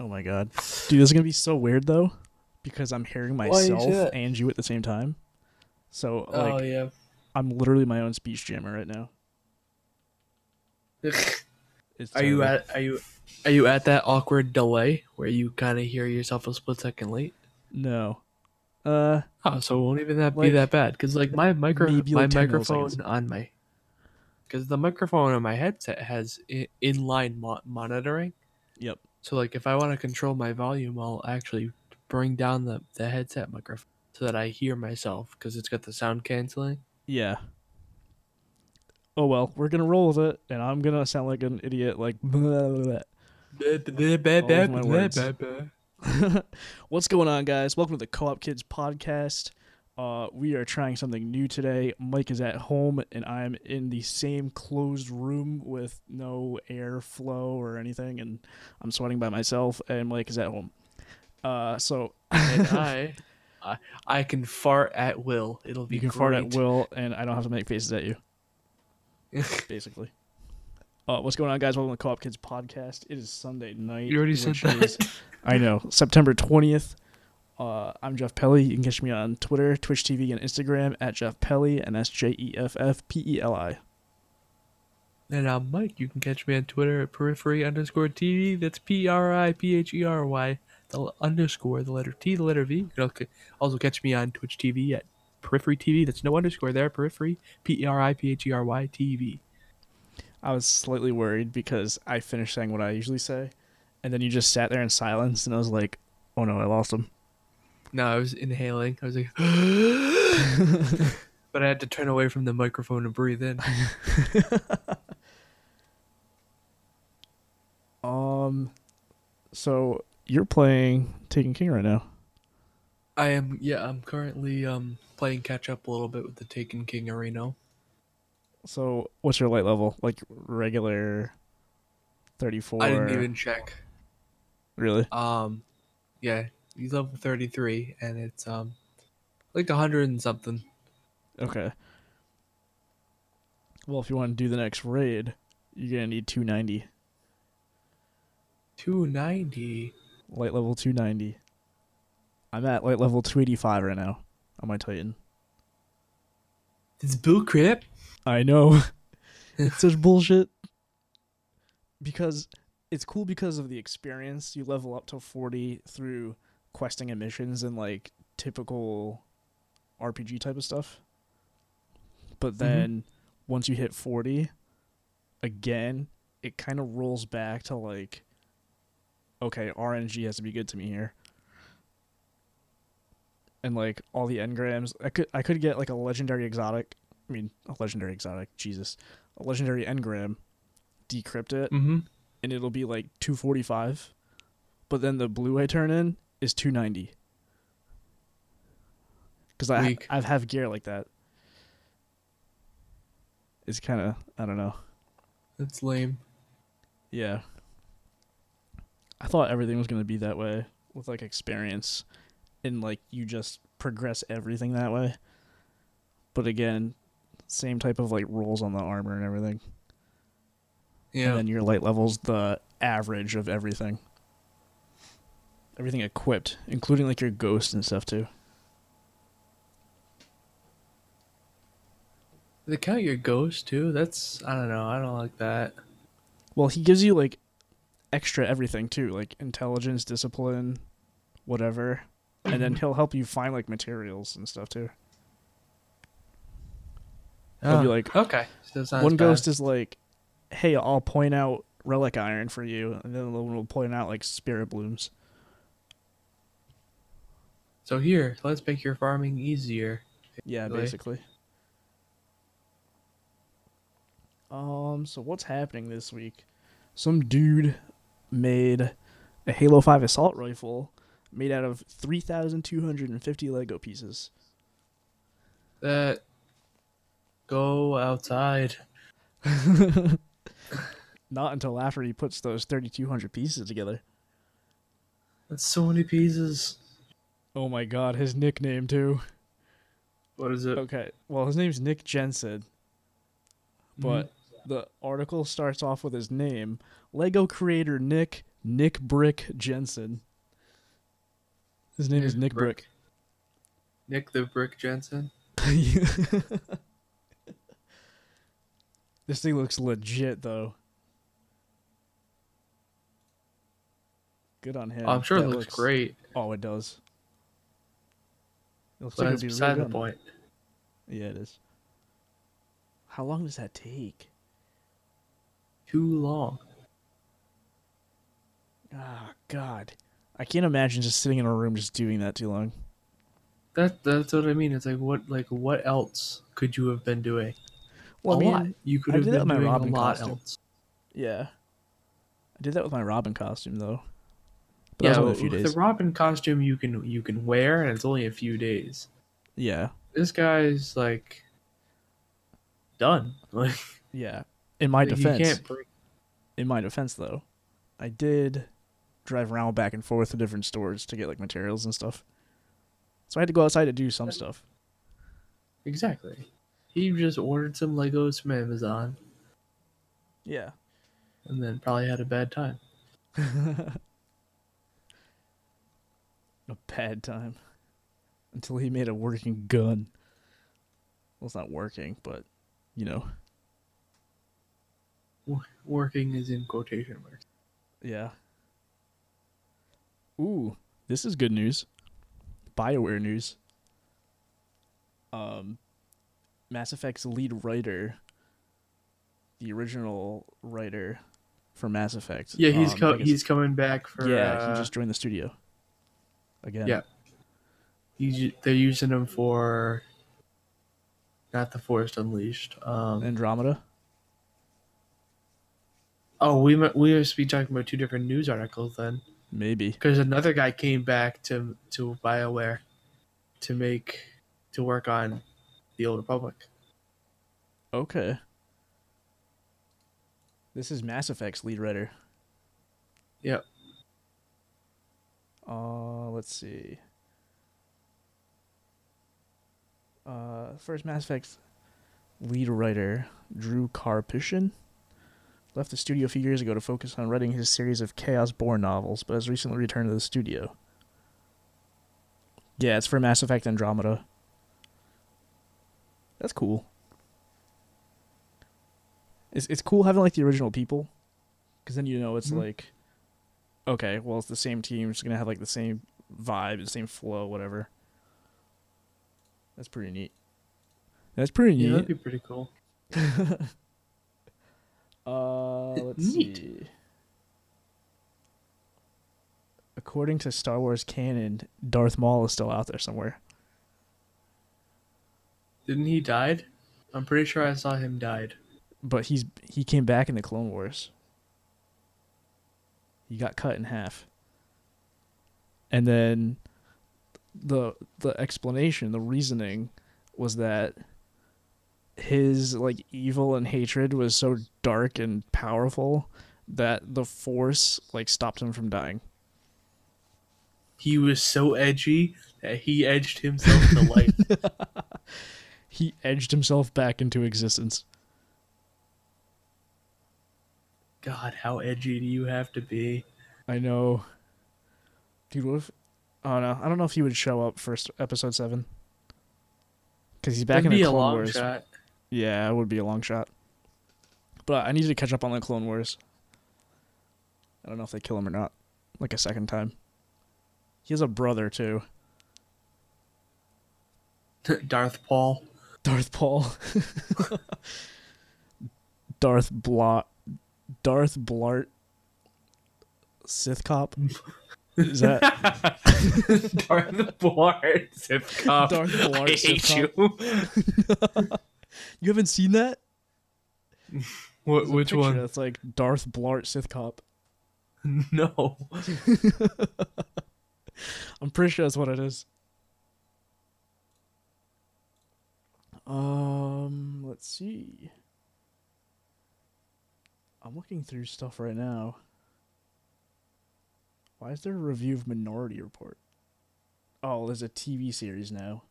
Oh my god, dude, this is gonna be so weird though, because I'm hearing Why you myself and you at the same time. So like, oh yeah. I'm literally my own speech jammer right now. It's are you at are you are you at that awkward delay where you kind of hear yourself a split second late? No. Uh, Oh, so it won't even that Like, be that bad because like my micro maybe, my like, 10 microphone milliseconds. on my because the microphone on my headset has in- inline mo- monitoring. yep. So like if I want to control my volume, I'll actually bring down the the headset microphone so that I hear myself because it's got the sound canceling. Yeah. Oh well, we're gonna roll with it, and I'm gonna sound like an idiot, like. What's going on, guys? Welcome to the Co-op Kids podcast. Uh, we are trying something new today. Mike is at home, and I'm in the same closed room with no air flow or anything, and I'm sweating by myself. And Mike is at home. Uh, so and I, I, I can fart at will. It'll be you can great. fart at will, and I don't have to make faces at you. basically. Uh, what's going on, guys? Welcome to Co-op Kids podcast. It is Sunday night. You already said which that. is- I know. September twentieth. Uh, I'm Jeff Pelly. You can catch me on Twitter, Twitch TV, and Instagram at Jeff Pelly, and that's J E F F P E L I. And I'm Mike. You can catch me on Twitter at periphery underscore TV. That's P R I P H E R Y. The underscore, the letter T, the letter V. You can also catch me on Twitch TV at periphery TV. That's no underscore there. Periphery P E R I P H E R Y TV. I was slightly worried because I finished saying what I usually say, and then you just sat there in silence, and I was like, "Oh no, I lost him." No, I was inhaling. I was like, but I had to turn away from the microphone and breathe in. Um, so you're playing Taken King right now. I am. Yeah, I'm currently um playing catch up a little bit with the Taken King Arena. So what's your light level? Like regular, thirty-four. I didn't even check. really. Um, yeah, he's level thirty three, and it's um like a hundred and something. Okay. Well, if you want to do the next raid, you're gonna need 290. Two ninety. Light level 290. I'm at light level 285 right now on my Titan. It's bull crap. I know. it's such bullshit. Because it's cool because of the experience. You level up to 40 through questing and missions and like typical RPG type of stuff. But then once you hit 40, again, it kind of rolls back to like, okay, RNG has to be good to me here. And like all the engrams, I could I could get like a legendary exotic I mean, a legendary exotic, Jesus, a legendary engram, decrypt it, Mm-hmm. and it'll be like 245. But then the blue I turn in is 290. Because I Weak. I have gear like that. It's kind of I don't know. That's lame. Yeah. I thought everything was gonna be that way with like experience, and like you just progress everything that way. But again, same type of like rolls on the armor and everything. Yeah. and then your light level's the average of everything. Everything equipped, including like your ghost and stuff too. they count your ghost too. That's I don't know. I don't like that. Well, he gives you like extra everything too, like intelligence, discipline, whatever, and then he'll help you find like materials and stuff too. He'll be Oh, like, okay. One bad. ghost is like, "Hey, I'll point out relic iron for you," and then the one will point out like spirit blooms. So here, let's make your farming easier. Yeah, basically. Um, so what's happening this week? Some dude made a Halo 5 assault rifle made out of 3,250 Lego pieces. That go outside. Not until after he puts those 3,200 pieces together. That's so many pieces. Oh my god, his nickname too. What is it? Okay, well, his name's Nick Jensen, mm-hmm. but the article starts off with his name Lego creator Nick Nick Brick Jensen. His name is Nick Brick. Nick the Brick Jensen. this thing looks legit though. Good on him. I'm sure That it looks, great, Oh, it does. It looks but like that's it'd be a beside real the gun. point. Yeah, it is. How long does that take? Too long. Ah, God. I can't imagine just sitting in a room just doing that too long. That that's what I mean. It's like what like what else could you have been doing? Well, a I mean, lot. You could I have been doing a lot costume. else. yeah. I did that with my Robin costume though. But Yeah, was only a few with days. the Robin costume you can you can wear, and it's only a few days. Yeah, This guy's like done. Like yeah. In my you defense, can't break. in my defense though, I did drive around back and forth to different stores to get like materials and stuff. So I had to go outside to do some stuff. Exactly. He just ordered some Legos from Amazon, Yeah. and then probably had a bad time. a bad time until he made a working gun. Well, it's not working, but you know, Working is in quotation marks. yeah. Ooh, this is good news. BioWare news. Um, Mass Effect's lead writer, the original writer for Mass Effect. Yeah, he's um, co- he's coming back for. yeah, uh, he just joined the studio. Again. Yeah. they're using him for. Not the Force Unleashed. Um, Andromeda. oh, we we must be talking about two different news articles then, Maybe. because another guy came back to to Bioware, to make to work on the Old Republic. Okay. This is Mass Effect's lead writer. Yep. Uh, let's see. Uh, first Mass Effect lead writer Drew Karpyshyn left the studio a few years ago to focus on writing his series of Chaos Born novels, but has recently returned to the studio. Yeah, it's for Mass Effect Andromeda. That's cool. It's it's cool having like the original people, because then you know it's Mhm. like, okay, well it's the same team, it's gonna have like the same vibe, the same flow, whatever. That's pretty neat. That's pretty Yeah, neat. that'd be pretty cool. uh, let's Neat. see. According to Star Wars canon, Darth Maul is still out there somewhere. Didn't he died? I'm pretty sure I saw him died. but he's he came back in the Clone Wars. He got cut in half. And then the the explanation, the reasoning was that his like evil and hatred was so dark and powerful that the force like stopped him from dying. He was so edgy that he edged himself to life. He edged himself back into existence. God, how edgy do you have to be? I know. Dude, what if Oh no, I don't know if he would show up for episode 7. Cuz he's back That'd in be the a Clone long Wars. shot. Yeah, it would be a long shot. But I need to catch up on the Clone Wars. I don't know if they kill him or not. Like a second time. He has a brother too. Darth Paul. Darth Paul. Darth Blot. Darth Blart. Sith cop. Is that Darth Blart Sith Cop. Darth Blart I Sith hate Cop. you. you haven't seen that? What, which one? That's like Darth Blart Sith cop. No. I'm pretty sure that's what it is. Um, let's see. I'm looking through stuff right now. Why is there a review of Minority Report? Oh, there's a TV series now.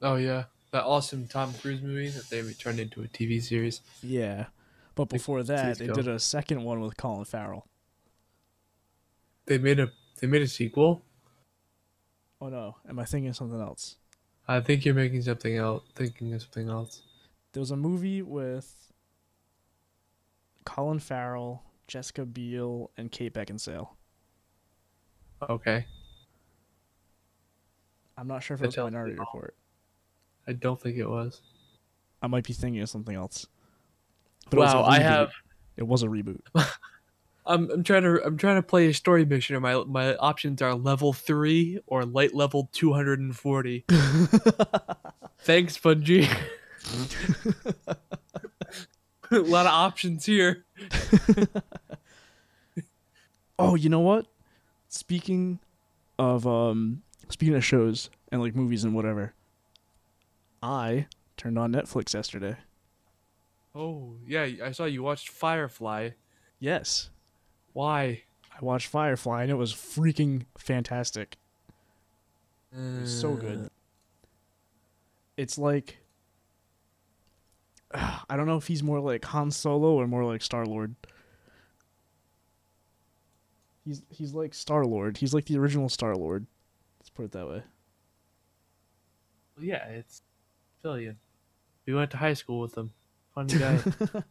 Oh yeah, that awesome Tom Cruise movie that they turned into a TV series. Yeah. But before that, they did a second one with Colin Farrell. They made a they made a sequel. Oh no, am I thinking of something else? I think you're making something else. Thinking of something else. There was a movie with Colin Farrell, Jessica Biel, and Kate Beckinsale. Okay. I'm not sure if it was Minority wrong. Report. I don't think it was. I might be thinking of something else. But it was a wow, I have. It was a reboot. I'm, I'm trying to I'm trying to play a story mission. And my my options are level three or light level 240. Thanks, Bungie. a lot of options here. oh, you know what? Speaking of um, speaking of shows and like movies and whatever, I turned on Netflix yesterday. Oh yeah, I saw you watched Firefly. Yes, Why? I watched Firefly and it was freaking fantastic. It was so Uh, good. It's like I don't know if he's more like Han Solo or more like Star Lord. He's he's like Star Lord. He's like the original Star Lord. Let's put it that way. Yeah, it's Fillion. We went to high school with him. Funny guy.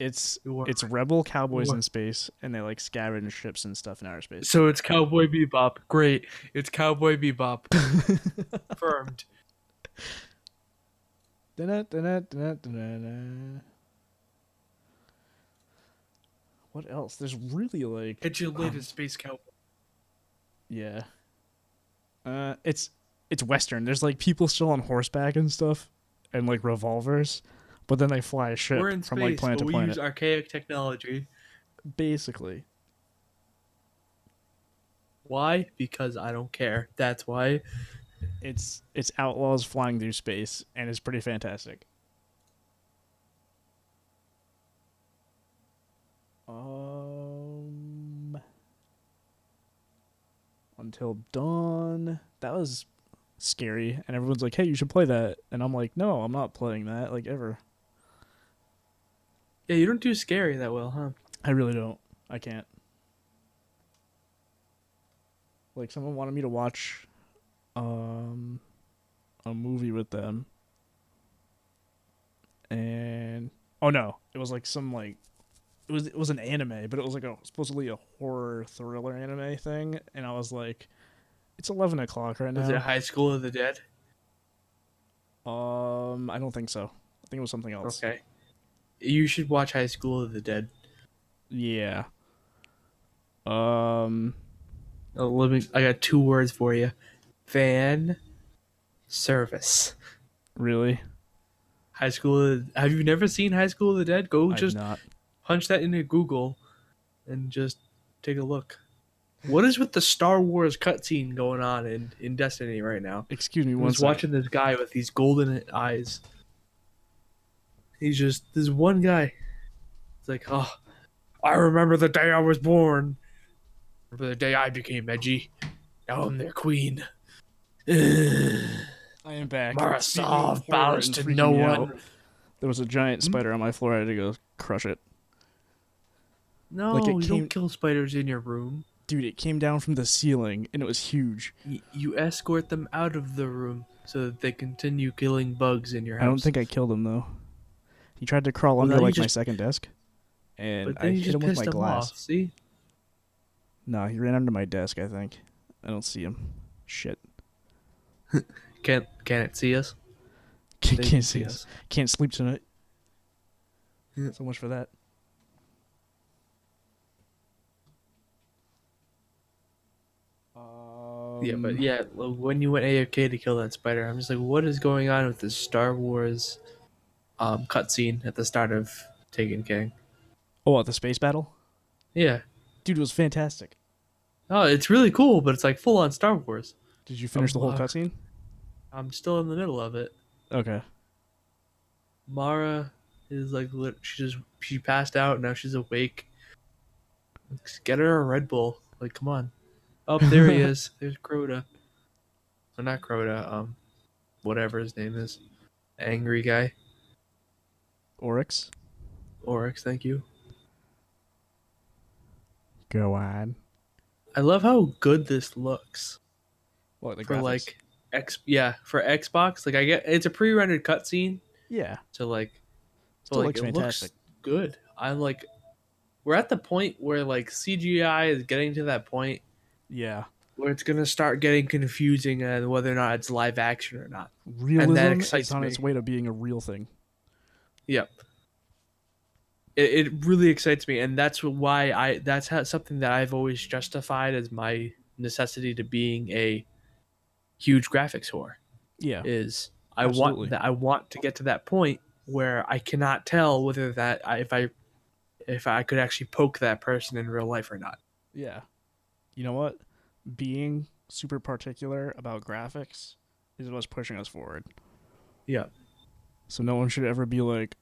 It's it's rebel cowboys in space and they like scavenge ships and stuff in outer space. so it's Cowboy Bebop. Great. It's Cowboy Bebop. Confirmed. What else? There's really like Get your latest space cowboy. Yeah. Uh, it's it's Western. There's like people still on horseback and stuff, and like revolvers, but then they fly a ship We're in from space, like planet but to we planet. use archaic technology. Basically, Why? Because I don't care. That's why. It's it's outlaws flying through space, and it's pretty fantastic. Um, until dawn. That was scary, and everyone's like, "Hey, you should play that," and I'm like, "No, I'm not playing that. Like ever. Yeah, you don't do scary that well, huh? I really don't. I can't." Like someone wanted me to watch, um, a movie with them, and oh no, it was like some like. It was, it was an anime, but it was like a supposedly a horror thriller anime thing, and I was like, "It's eleven o'clock right now." Was it High School of the Dead? Um, I don't think so. I think it was something else. Okay. You should watch High School of the Dead. Yeah. Um. Oh, let me. I got two words for you. Fan service. Really? High School. Of, have you never seen High School of the Dead? Go I've just not. punch that into Google, and just take a look. What is with the Star Wars cutscene going on in, in Destiny right now? Excuse me. I was watching this guy with these golden eyes. He's just this one guy. It's like, oh, I remember the day I was born. Remember the day I became edgy. Now I'm their queen. I am back. Mara Speaking Sov of bows to no me one. There was a giant hmm? spider on my floor. I had to go crush it. No, Like, it you came- don't kill spiders in your room. Dude, it came down from the ceiling and it was huge. Y- You escort them out of the room so that they continue killing bugs in your house. I don't think I killed him though. He tried to crawl Well, under now you like my just- second desk, and But I then you hit just him with pissed my them glass. off. See? No, he ran under my desk. I think. I don't see him. Shit. Can't can't see us. Can't, can't can see us. Can't sleep tonight. Yeah. So much for that. Yeah, but Um, yeah, when you went AFK to kill that spider, I'm just like, what is going on with this Star Wars um, cutscene at the start of Taken King? Oh, what, the space battle? Yeah. Dude, it was fantastic. Oh, it's really cool, but it's like full on Star Wars. Did you finish the whole cutscene? I'm still in the middle of it. Okay. Mara is like, she just she passed out. Now she's awake. Just get her a Red Bull. Like, come on. Oh, there he is. There's Crota. Or not Crota. Um, whatever his name is, angry guy. Oryx. Oryx, thank you. Go on. I love how good this looks What the for graphics? like X. Yeah, for Xbox. Like I get it's a pre-rendered cutscene, yeah, To like, but, like looks it fantastic. looks good. I like. We're at the point where like CGI is getting to that point yeah, where it's gonna start getting confusing and whether or not it's live action or not. realism is excites on me. its way to being a real thing. Yep. It, it really excites me, and that's why I that's how, something that I've always justified as my necessity to being a huge graphics whore. Yeah, Is I Absolutely. want that I want to get to that point where I cannot tell whether that I, if I if I could actually poke that person in real life or not. yeah. You know what? Being super particular about graphics is what's pushing us forward. Yeah. So no one should ever be like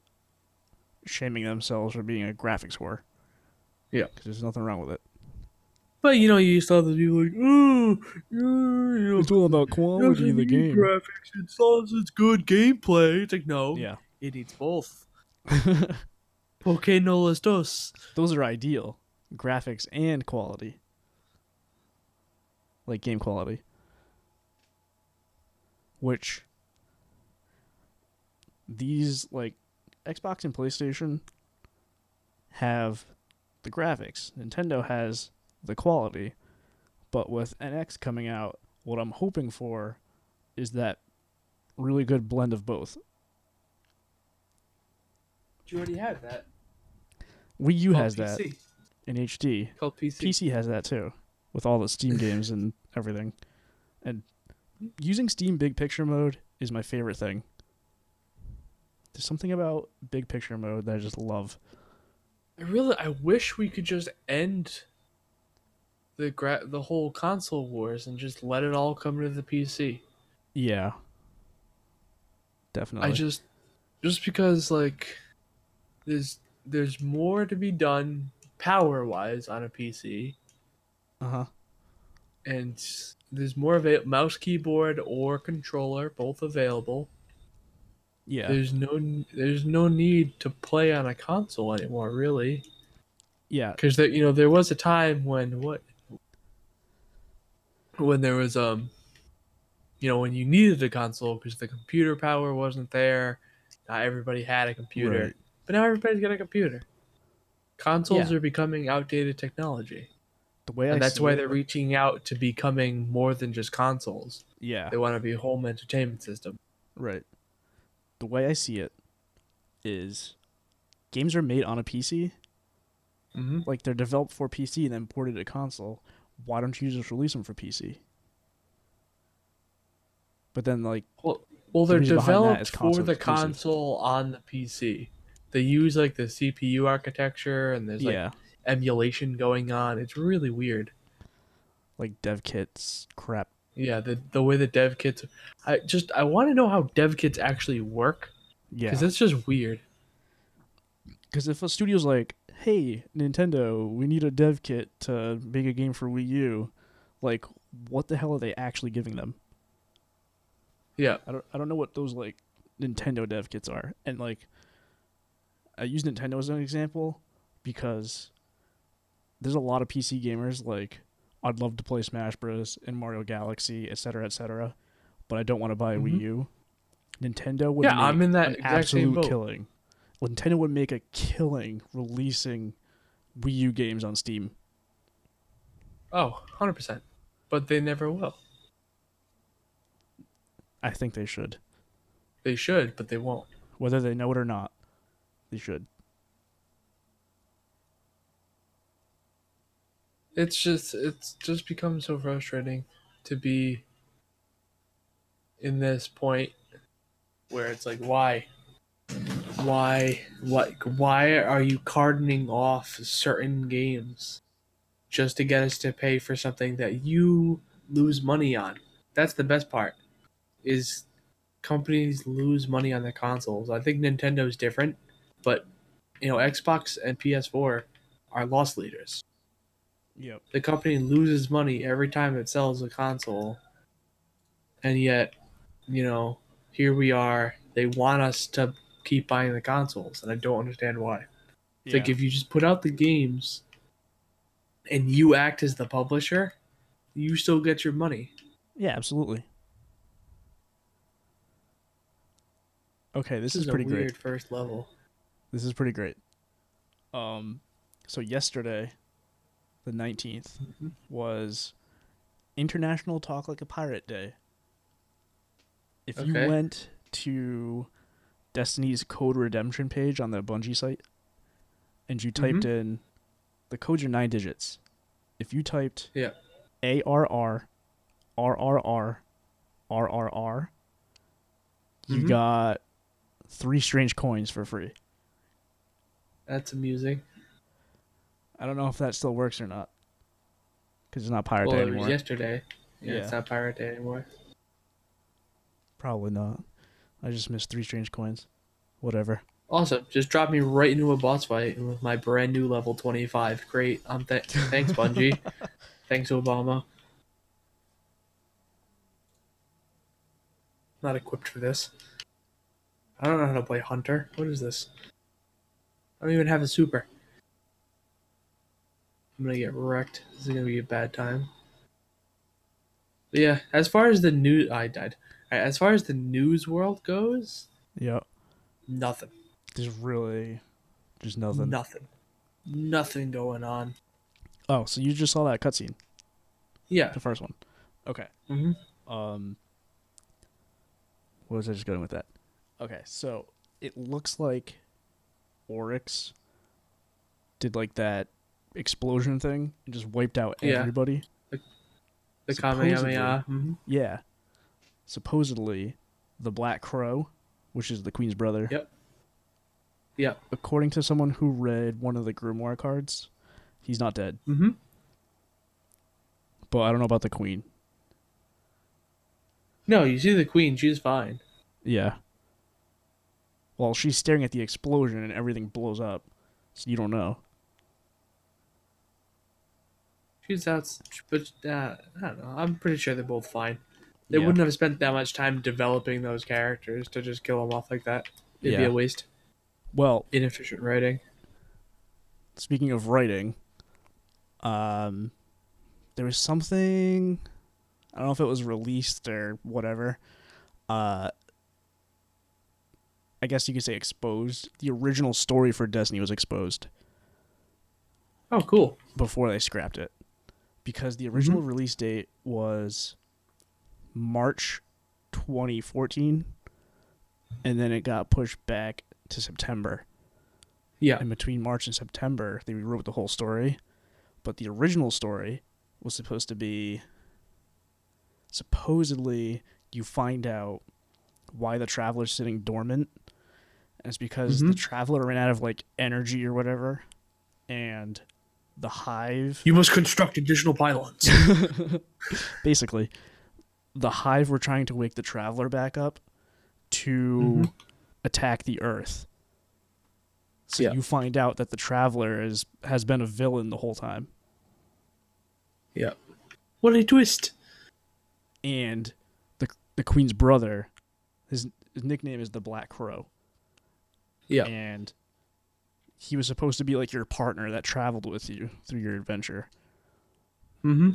shaming themselves for being a graphics whore. Yeah. because there's nothing wrong with it. But you know, you still have to be like, oh, you know, It's all about quality of the game. graphics. As long as it's good gameplay. It's like no, Yeah. it needs both. okay, no las dos. Those are ideal. Graphics and quality. Like game quality. Which these like Xbox and PlayStation have the graphics. Nintendo has the quality. But with NX coming out, what I'm hoping for is that really good blend of both. You already have that. Wii U has that PC. in HD. Called PC. PC has that too, with all the Steam games and everything. And using Steam Big Picture mode is my favorite thing. There's something about Big Picture mode that I just love. I really, I wish we could just end the gra- the whole console wars and just let it all come to the PC. Yeah. Definitely. I just, just because like, there's there's more to be done power wise on a PC, uh huh. and there's more of a mouse, keyboard, or controller, both available. Yeah. There's no there's no need to play on a console anymore, really, yeah. because there you know there was a time when what when there was um you know when you needed a console because the computer power wasn't there. Not everybody had a computer, Right. but now everybody's got a computer. Consoles Yeah. are becoming outdated technology, The way I and that's why it- they're reaching out to becoming more than just consoles. Yeah. They want to be a home entertainment system. Right. The way I see it is games are made on a PC. Mm-hmm. Like they're developed for PC and then ported to console. Why don't you just release them for PC? But then like Well, well, they're reason behind that is developed for the console on the PC. They use like the CPU architecture, and there's like yeah, emulation going on. It's really weird. like dev kits crap. Yeah, the the way the dev kits. I just I want to know how dev kits actually work Yeah. because that's just weird. Because if a studio's like, "Hey, Nintendo, we need a dev kit to make a game for Wii U," like, what the hell are they actually giving them? Yeah, I don't, I don't know what those like Nintendo dev kits are, and like, I use Nintendo as an example because there's a lot of PC gamers like I'd love to play Smash Bros. and Mario Galaxy, etc., etc., but I don't want to buy a Mhm. Wii U. Nintendo would Yeah, I'm in that an exact same absolute boat. killing. Nintendo would make a killing releasing Wii U games on Steam. Oh, 100 percent. But they never will. I think they should, They should, but they won't. whether they know it or not. They should. It's just it's just become so frustrating to be in this point where it's like why why like why are you cardoning off certain games just to get us to pay for something that you lose money on? That's the best part is companies lose money on their consoles. I think nintendo's different but you know xbox and ps4 are loss leaders. Yep. the company loses money every time it sells a console and yet you know here we are they want us to keep buying the consoles and i don't understand why it's like if you just put out the games and you act as the publisher, you still get your money. Yeah, absolutely. Okay, this, This is, is, pretty a weird great. first level. This is pretty great. Um, so yesterday, the 19th Mhm. was International Talk Like a Pirate Day. If you went to Destiny's code redemption page on the Bungie site and you typed in the codes are nine digits. If you typed Yeah. ARR RRR RRR you Mhm. got three strange coins for free. That's amusing. I don't know if that still works or not. Because it's not Pirate well, Day it was anymore. yesterday. Yeah, Yeah. it's not Pirate Day anymore. Probably not. I just missed three strange coins. Whatever. Awesome. just drop me right into a boss fight with my brand new level 25. Great. Um, th- thanks, Bungie. thanks, Obama. Not equipped for this. I don't know how to play Hunter. What is this? I don't even have a super. I'm gonna get wrecked. This is gonna be a bad time. But yeah, as far as the new, I died. As far as the news world goes, Yeah. nothing. There's really just nothing. Nothing. Nothing going on. Oh, so you just saw that cutscene, Yeah. the first one. Okay. hmm Um. What was I just going with that? Okay, so it looks like Oryx did like that explosion thing and just wiped out Yeah. everybody. The Supposedly. Kamehameha. hmm Yeah. Supposedly, the Black Crow, which is the Queen's brother. Yep. Yep. According to someone who read one of the Grimoire cards, he's not dead. hmm But I don't know about the Queen. No, you see the queen. She's fine. Yeah. Well, she's staring at the explosion and everything blows up. So you don't know. She's out. But uh, I don't know. I'm pretty sure they're both fine. They Yeah. wouldn't have spent that much time developing those characters to just kill them off like that. It'd be a waste. Well, Inefficient writing. speaking of writing, um, there was something. I don't know if it was released or whatever. Uh, I guess you could say exposed. The original story for Destiny was exposed Oh, cool. before they scrapped it, because the original release date was March 2014, and then it got pushed back to September. Yeah. And between March and September, they rewrote the whole story. But the original story was supposed to be supposedly you find out why the traveler's sitting dormant. And it's because the Mhm. traveler ran out of like energy or whatever. And the hive You must construct additional pylons. basically the hive were trying to wake the traveler back up to Mhm. attack the earth so Yeah. you find out that the traveler is has been a villain the whole time yeah. What a twist. and the the queen's brother his, his nickname is the black crow Yeah. and he was supposed to be like your partner that traveled with you through your adventure hmm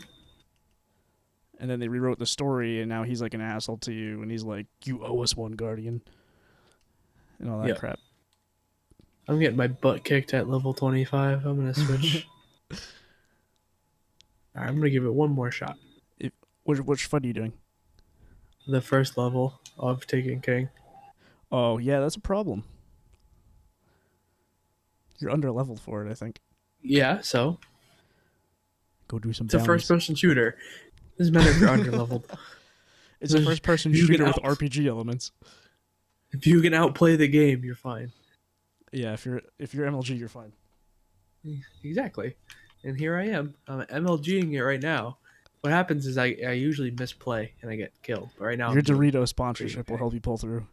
and then they rewrote the story and now he's like an asshole to you and he's like you owe us one guardian and all that Yeah. crap I'm getting my butt kicked at level 25. I'm gonna switch. I'm gonna give it one more shot. which which fight are you doing The first level of Taken King. oh yeah that's a problem you're under leveled for it i think Yeah, so go do some it's a first person shooter. Doesn't matter if you're under leveled. it's a first person You can shooter with rpg elements If you can outplay the game, you're fine. yeah if you're if you're mlg you're fine Exactly. And here I am. I'm MLGing it right now. What happens is I, I usually misplay and I get killed. But right now your I'm dorito sponsorship will help you pull through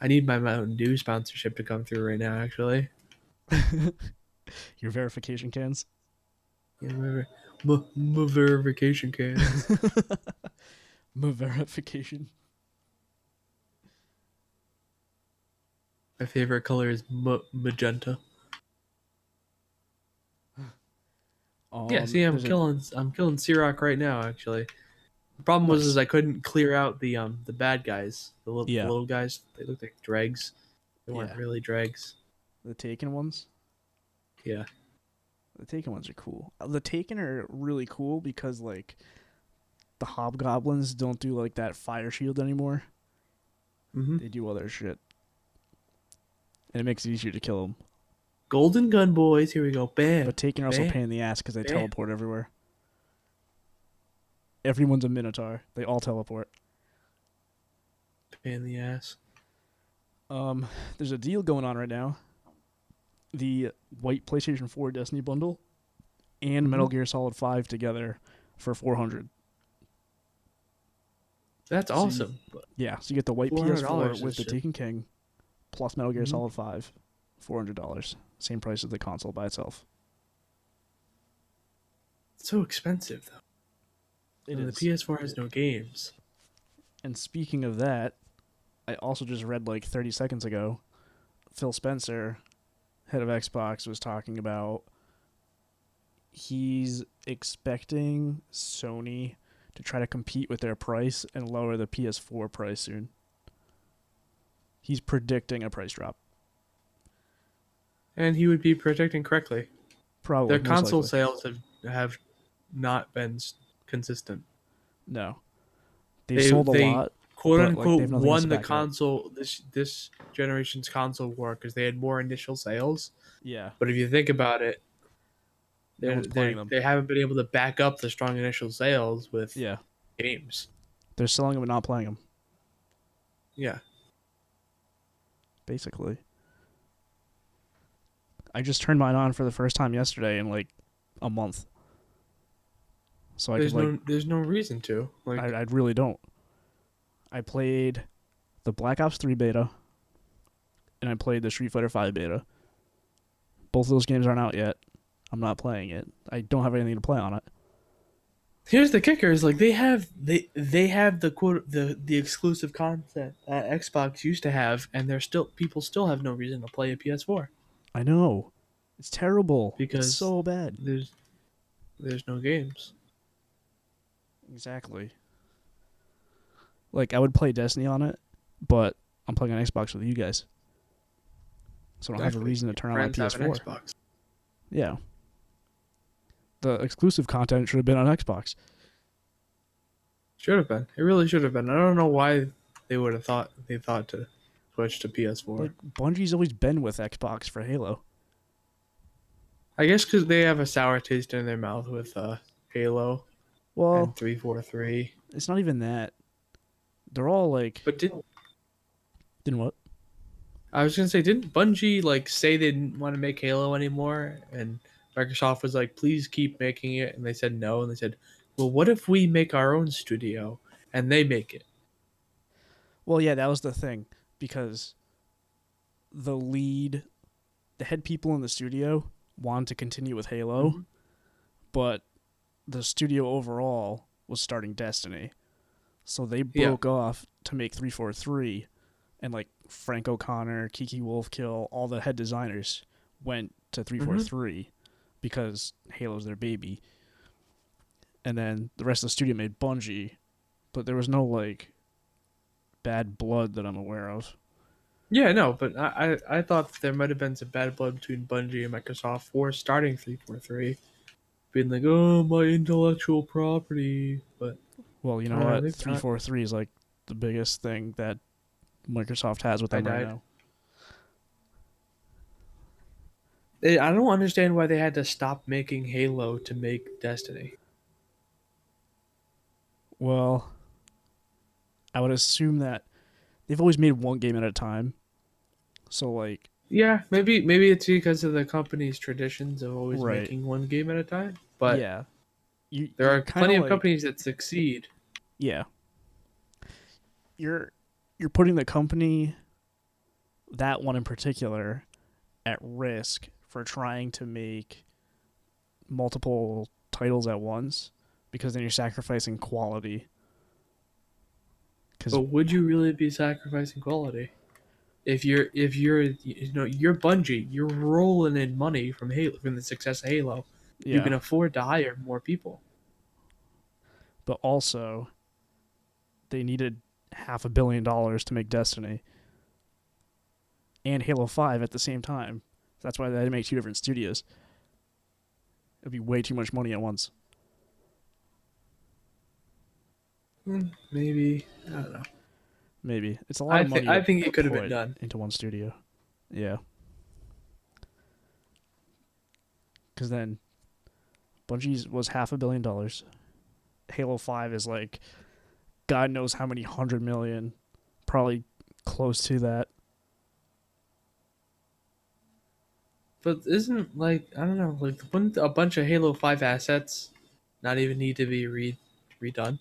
I need my Mountain Dew sponsorship to come through right now. Actually, your verification cans yeah, remember, my, my verification can. My verification my favorite color is ma- magenta. Um, yeah, see, I'm killing I'm killing Siroc right now. Actually, the problem was is I couldn't clear out the um the bad guys, the little, Yeah. the little guys. They looked like dregs. They weren't Yeah. really dregs. the Taken ones. Yeah. The Taken ones are cool. Uh, The Taken are really cool because like the hobgoblins don't do like that fire shield anymore. hmm They do other shit, and it makes it easier to kill them. Golden gun boys. Here we go. Bam. But Taken are also Bam. pain in the ass because they Bam. teleport everywhere. Everyone's a Minotaur. They all teleport. Pain in the ass. Um, there's a deal going on right now. The white PlayStation 4 Destiny bundle and Metal Gear Solid 5 together for 400. That's So you- awesome. Yeah, so you get the white PS4 with the shit. Taken King plus Metal Gear Mhm. Solid 5, $400. Same price as the console by itself. It's so expensive though. It And is. The PS4 has no games. And speaking of that, I also just read like 30 seconds ago, Phil Spencer, head of Xbox, was talking about he's expecting Sony to try to compete with their price and lower the PS4 price soon. He's predicting a price drop. And he would be predicting correctly. Probably. Their console likely. sales have have not been consistent. No. They've They- sold a they- lot. Quote But, like, they unquote to won the console this this generation's console war because they had more initial sales. Yeah. But if you think about it, No they're, they're, them. they haven't been able to back up the strong initial sales with Yeah. games. They're selling them and not playing them, Yeah, basically. I just turned mine on for the first time yesterday in like a month. So I there's could like no there's no reason to like. I, I really don't. I played the Black Ops 3 beta and I played the Street Fighter 5 beta. Both of those games aren't out yet. I'm not playing it. I don't have anything to play on it. Here's the kicker: is like they have they they have the quote the the exclusive content that Xbox used to have, and they're still people still have no reason to play a PS4. I know. It's terrible. Because- it's so bad. There's there's no games. Exactly. Like I would play Destiny on it, but I'm playing on Xbox with you guys. So I don't have a reason to turn on my Friends have an PS4. Xbox. Yeah. The exclusive content should have been on Xbox. Should have been. It really should have been. I don't know why they would have thought they thought to switch to PS4. Like Bungie's always been with Xbox for Halo. I guess because they have a sour taste in their mouth with uh, Halo Well, three four three. it's not even that. They're all like, But didn't then what? I was gonna say didn't Bungie like say they didn't want to make Halo anymore, and Microsoft was like, please keep making it, and they said no, and they said, well, what if we make our own studio and they make it? Well, yeah, that was the thing because the lead, the head people in the studio wanted to continue with Halo, Mhm. but the studio overall was starting Destiny, so they Yeah. broke off to make three four three, and like Frank O'Connor, Kiki Wolfkill, all the head designers went to three four three mm-hmm. because Halo's their baby, and then the rest of the studio made Bungie, but there was no like bad blood that I'm aware of. Yeah, no, but I, I, I thought there might have been some bad blood between Bungie and Microsoft for starting 343. Being like, oh, my intellectual property. But Well, you know what? Three four three is like the biggest thing that Microsoft has with I them right died. now. they, I don't understand why they had to stop making Halo to make Destiny. Well, I would assume that they've always made one game at a time. So like, Yeah, maybe maybe it's because of the company's traditions of always Right. making one game at a time. But yeah, you, there are plenty of like- companies that succeed. Yeah, you're you're putting the company, that one in particular, at risk for trying to make multiple titles at once because then you're sacrificing quality. Because But would you really be sacrificing quality? If you're if you're you know you're Bungie, you're rolling in money from Halo from the success of Halo. Yeah. You can afford to hire more people. but also they needed half a billion dollars to make Destiny and Halo 5 at the same time. That's why they had to make two different studios. It'd be way too much money at once. Hmm, Maybe I don't know. Maybe. It's a lot I of money. think I think it could have been done. into one studio. Yeah. Cuz then Bungie's was half a billion dollars. Halo 5 is like god knows how many hundred million, probably close to that. But isn't like I don't know, like wouldn't a bunch of Halo Five assets not even need to be re- redone?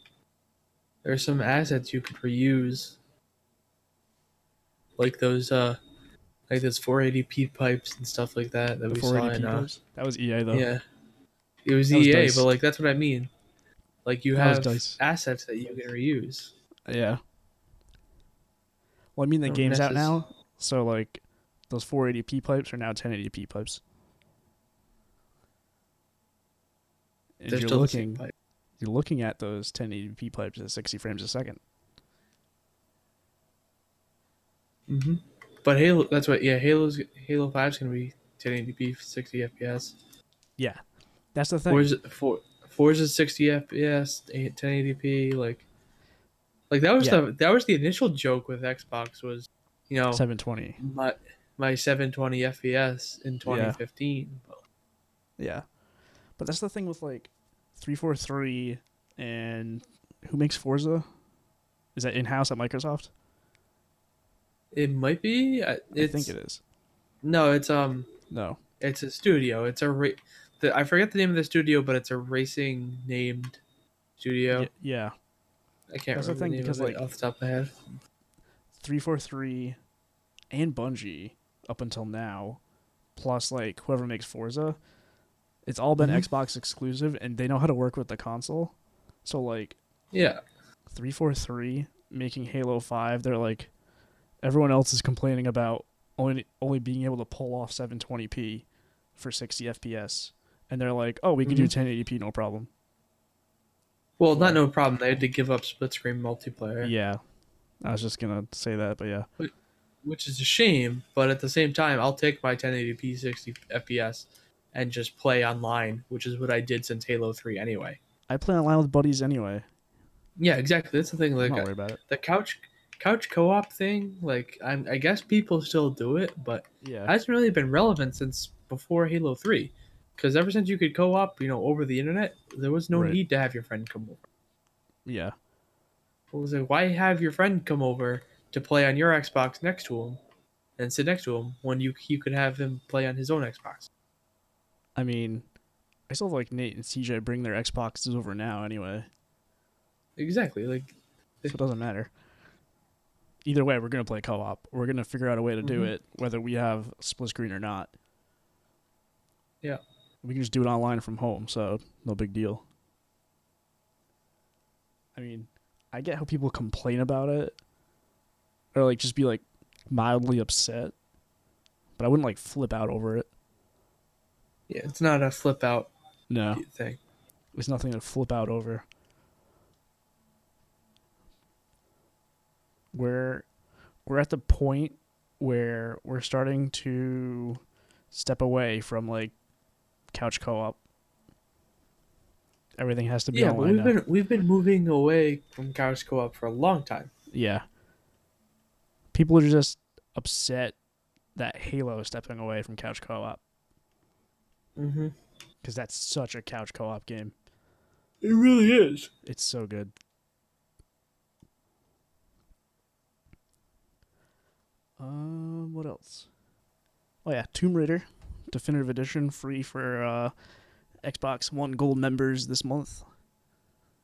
There's some assets you could reuse, like those uh, like those 480p pipes and stuff like that that The we saw 480p in uh. That was EA though. yeah, it was That EA, DICE. but like that's what I mean. Like you have DICE. assets that you can reuse. Yeah. Well, I mean the game's out now, so like those 480p pipes are now 1080p pipes. And They're you're still the same looking pipe. you're looking at those 1080p pipes at 60 frames a second. hmm But Halo, that's what. Yeah, Halo's Halo Five's gonna be 1080p, 60 FPS. Yeah. That's the thing. Forza, for, Forza 60 FPS, 1080p, like, like that was Yeah. the that was the initial joke with Xbox was, you know, 720. my my 720 FPS in 2015. But Yeah. But that's the thing with like 343 and who makes Forza? Is that in-house at Microsoft? it might be. I- I think it is. No, it's um, No. it's a studio. It's a the, I forget the name of the studio, but it's a racing named studio. Y- yeah. I can't That's remember the, thing, name because, of it like- off the top of my head. 343 and Bungie up until now, plus like whoever makes Forza, it's all been Mhm. Xbox exclusive and they know how to work with the console. So like Yeah, 343 making Halo 5, they're like everyone else is complaining about only only being able to pull off 720p for 60 FPS. And they're like, "Oh, we can do Mhm. 1080p no problem." well, not no problem. They had to give up split screen multiplayer. Yeah. I was just going to say that, but yeah. which is a shame. But at the same time, I'll take my 1080p 60 FPS and just play online, which is what I did since Halo 3 anyway. I play online with buddies anyway. Yeah, exactly. That's the thing. Like, I'm Like not worried about it. the couch couch co-op thing. Like I'm, I guess people still do it, but Yeah. it hasn't really been relevant since before Halo 3. Because ever since you could co-op, you know, over the internet, there was no Right. need to have your friend come over. yeah. It was like, why have your friend come over to play on your Xbox next to him and sit next to him when you you could have him play on his own Xbox? I mean, I still have like Nate and CJ bring their Xboxes over now anyway, Exactly. Like so it doesn't matter. Either way, we're gonna play co-op. We're gonna figure out a way to do Mhm. it, whether we have split screen or not. Yeah. We can just do it online from home, so no big deal. I mean, I get how people complain about it, or like just be like mildly upset, but I wouldn't like flip out over it. yeah, it's not a flip out No, thing. There's nothing to flip out over. We're we're at the point where we're starting to step away from like couch co-op. Everything has to be Yeah, online we've now. been we've been moving away from couch co-op for a long time. Yeah. People are just upset that Halo is stepping away from couch co-op Mm-hmm. because that's such a couch co-op game. It really is. It's so good. Um, what else? Oh yeah, Tomb Raider, definitive edition, free for uh, Xbox One Gold members this month,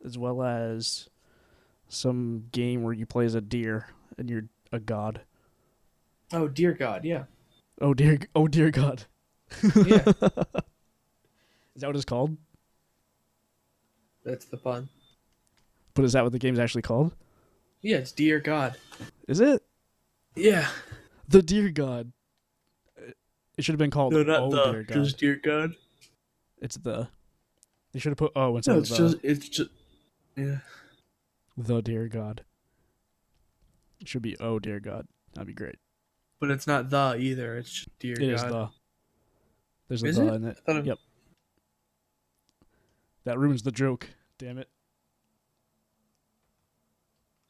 as well as some game where you play as a deer and you're a god. Oh dear God, yeah, Oh dear, oh dear God. yeah, Is that what it's called? that's the pun. But is that what the game's actually called? Yeah, it's dear God. Is it Yeah, the dear God? It should have been called no, not Oh the dear God. just dear God. It's the. They should have put oh, O instead No, of it's the. just it's just yeah. the dear God. It should be oh dear God. That'd be great. But it's not the either. It's just dear It God. It is the. There's a Is the it? in it. Yep. That ruins the joke. Damn it.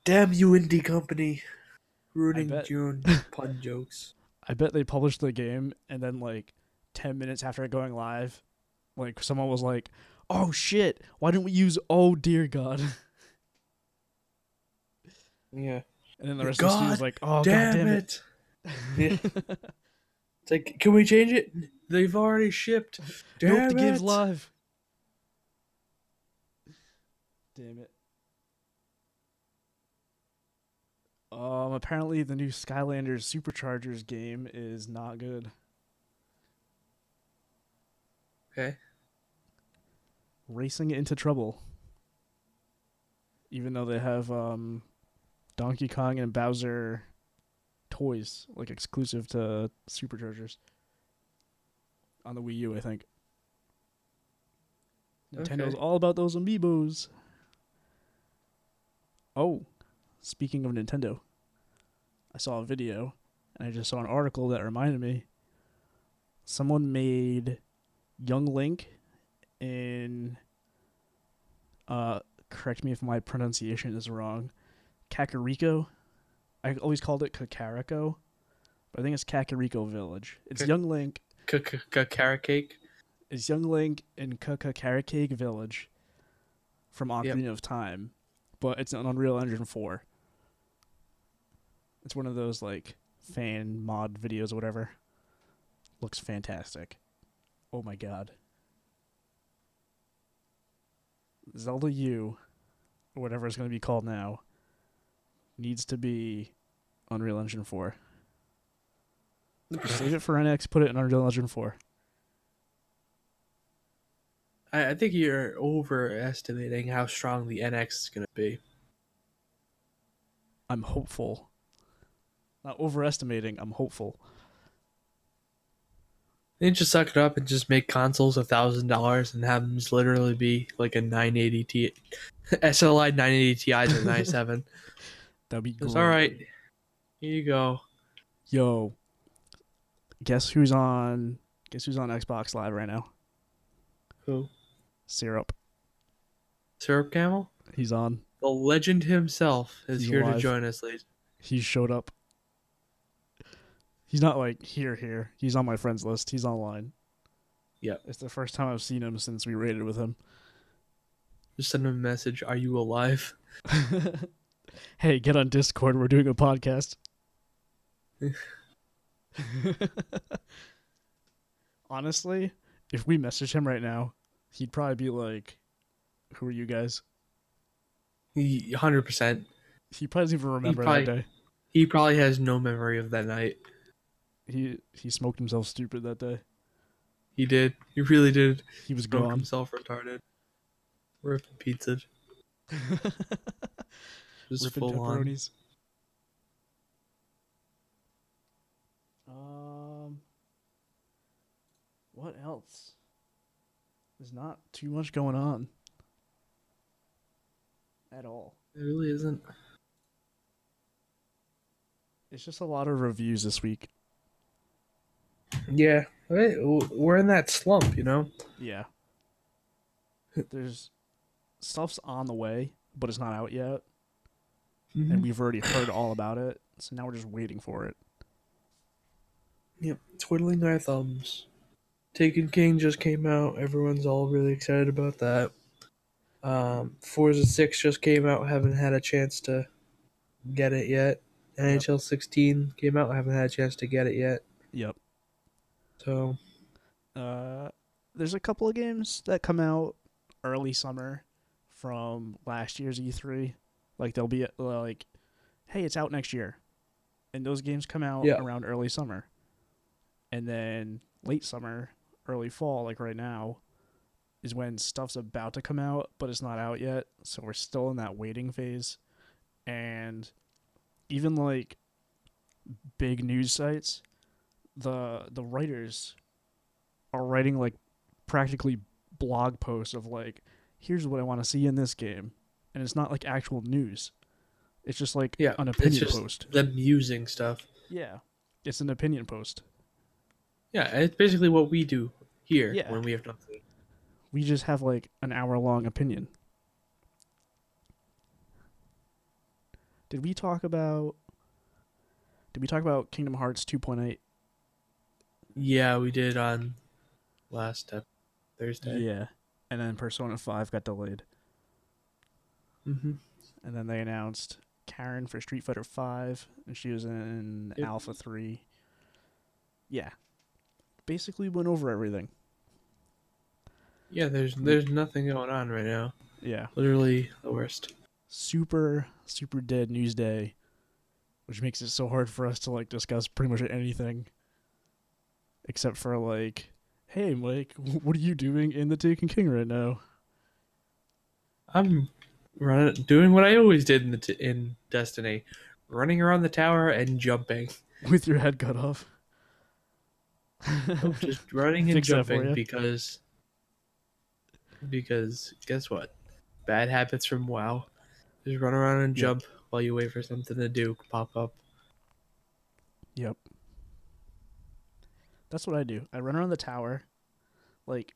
Damn you, indie company, ruining. June pun jokes. I bet they published the game and then like ten minutes after it going live, like someone was like, "Oh shit! Why didn't we use oh dear God?" Yeah. And then the rest of the studio's God like, "Oh damn, god damn it. Yeah. It's like, can we change it? They've already shipped. Damn nope, the game's it. live." Damn it. Um, apparently the new Skylanders Superchargers game is not good. Okay. Racing into trouble. Even though they have um, Donkey Kong and Bowser toys, like exclusive to Superchargers. On the Wii U, I think. Nintendo's all about those amiibos. Oh, speaking of Nintendo, I saw a video and I just saw an article that reminded me. Someone made Young Link in uh correct me if my pronunciation is wrong. Kakariko. I always called it Kakariko, but I think it's Kakariko Village. It's Ka- Young Link Carrot It's Young Link in Kakariko Village from Ocarina of Time, but it's an Unreal Engine 4. It's one of those like fan mod videos or whatever. Looks fantastic. Oh my god. Zelda U, or whatever it's going to be called now, needs to be Unreal Engine 4. Save it for NX, put it in Unreal Engine 4. I, I think you're overestimating how strong the NX is going to be. I'm hopeful. Not overestimating, I'm hopeful. They just suck it up and just make consoles a thousand dollars and have them just literally be like a 980 Ti, SLI 980 Ti's or 97. That'd be great. all right. Here you go. Yo, guess who's on? Guess who's on Xbox Live right now? Who? Syrup. Syrup Camel? He's on. The legend himself is He's here to join us, ladies. He showed up. He's not like here, here. He's on my friends list. He's online. Yeah. It's the first time I've seen him since we raided with him. Just send him a message. Are you alive? hey, get on Discord. We're doing a podcast. Honestly, if we message him right now, he'd probably be like, "Who are you guys?" He, 100%. He probably doesn't even remember probably- that day. He probably has no memory of that night. He he smoked himself stupid that day. He did. He really did. He was gone. himself retarded. Ripping pizza. Just Ripping full on. pepperonis. Um, what else? There's not too much going on at all. It really isn't. It's just a lot of reviews this week. Yeah. We're in that slump, you know? Yeah. There's stuff's on the way, but it's not out yet, and we've already heard all about it. So now we're just waiting for it. Yep. Twiddling our thumbs. Taken King just came out. Everyone's all really excited about that. Um, Forza 6 just came out. Haven't had a chance to get it yet. NHL 16 came out. Haven't had a chance to get it yet. Yep. So, Uh, there's a couple of games that come out early summer from last year's E3. Like they'll be uh, like, "Hey, it's out next year," and those games come out Yeah. around early summer, and then late summer, early fall, like right now, is when stuff's about to come out, but it's not out yet. So we're still in that waiting phase, and even like big news sites, the the writers are writing like practically blog posts of like, here's what I want to see in this game, and it's not like actual news. It's just like Yeah, an it's opinion just post. The using stuff. Yeah, it's an opinion post. Yeah, it's basically what we do here Yeah. when we have nothing. We just have like an hour long opinion. Did we talk about? Did we talk about Kingdom Hearts 2.8? Yeah, we did on last Thursday. Yeah, and then Persona 5 got delayed. Mm-hmm. and then they announced Karin for Street Fighter Five, and she was in Yep. Alpha Three. Yeah, basically went over everything. Yeah, there's there's nothing going on right now. Yeah, Literally the worst. super super dead news day, which makes it so hard for us to like discuss pretty much anything, except for like, hey Mike, what are you doing in the Taken King right now? I'm running, doing what I always did in the t- in Destiny, running around the tower and jumping. With your head cut off. I'm Just running and Fix jumping because because guess what? Bad habits from WoW. Just run around and Yep. jump while you wait for something to do pop up. Yep. That's what I do. I run around the tower. Like,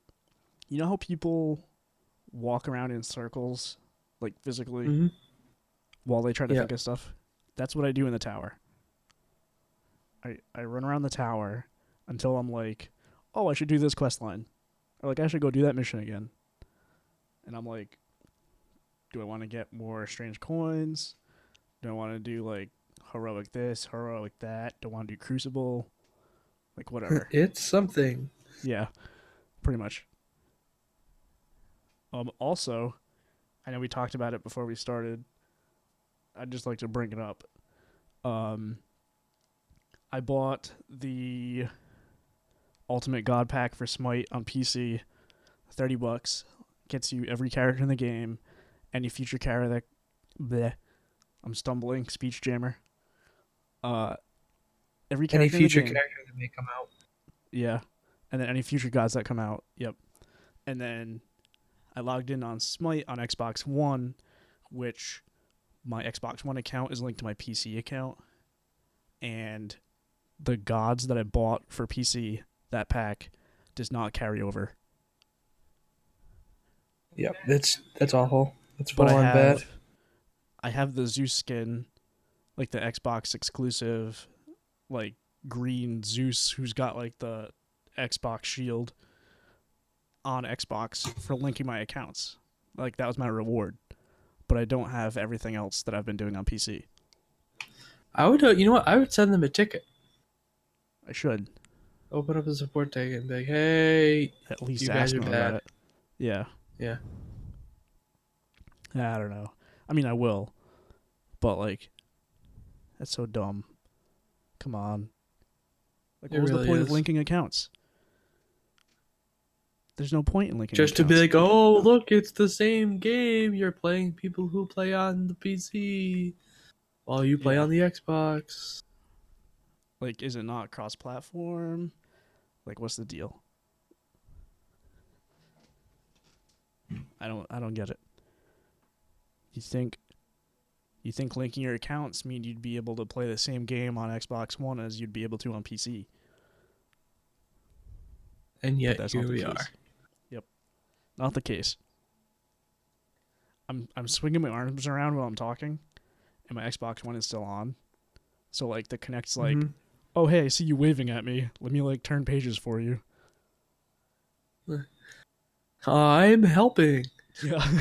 you know how people walk around in circles, like physically, Mhm. while they try to Yeah. think of stuff? That's what I do in the tower. I, I run around the tower until I'm like, oh, I should do this quest line. Or, like, I should go do that mission again. And I'm like, do I want to get more strange coins? Do I want to do, like, heroic this, heroic that? Do I want to do crucible? Like, whatever. It's something. Yeah, pretty much. Um. Also, I know we talked about it before we started. I'd just like to bring it up. Um. I bought the Ultimate God Pack for Smite on PC. Thirty bucks gets you every character in the game, any future character that. Bleh. I'm stumbling. Speech jammer. Uh. Every Any future character that may come out. yeah. And then any future gods that come out. Yep. And then I logged in on Smite on Xbox One, which my Xbox One account is linked to my PC account. And the gods that I bought for PC, that pack, does not carry over. Yep, that's that's awful. That's full I on have bad. I have the Zeus skin, like the Xbox exclusive, like green Zeus who's got like the Xbox shield on Xbox for linking my accounts. Like that was my reward. But I don't have everything else that I've been doing on PC. I would, uh, you know what? I would send them a ticket. I should Open up a support ticket and be like, "Hey, at least You ask guys them about it. Yeah. Yeah. I don't know. I mean, I will, but like, that's so dumb. Come on. Like, It what was really the point is. of linking accounts? There's no point in linking. just to be accounts. like, oh, look, it's the same game. You're playing people who play on the PC, while you play Yeah. on the Xbox." like, is it not cross-platform? Like, what's the deal? I don't. I don't get it. You think? You think linking your accounts mean you'd be able to play the same game on Xbox One as you'd be able to on PC? And But yet that's here we case. are. Yep. Not the case. I'm I'm swinging my arms around while I'm talking, and my Xbox One is still on. So like the Kinect's like, Mhm. oh hey, I see you waving at me. Let me like turn pages for you. I'm helping. Yeah.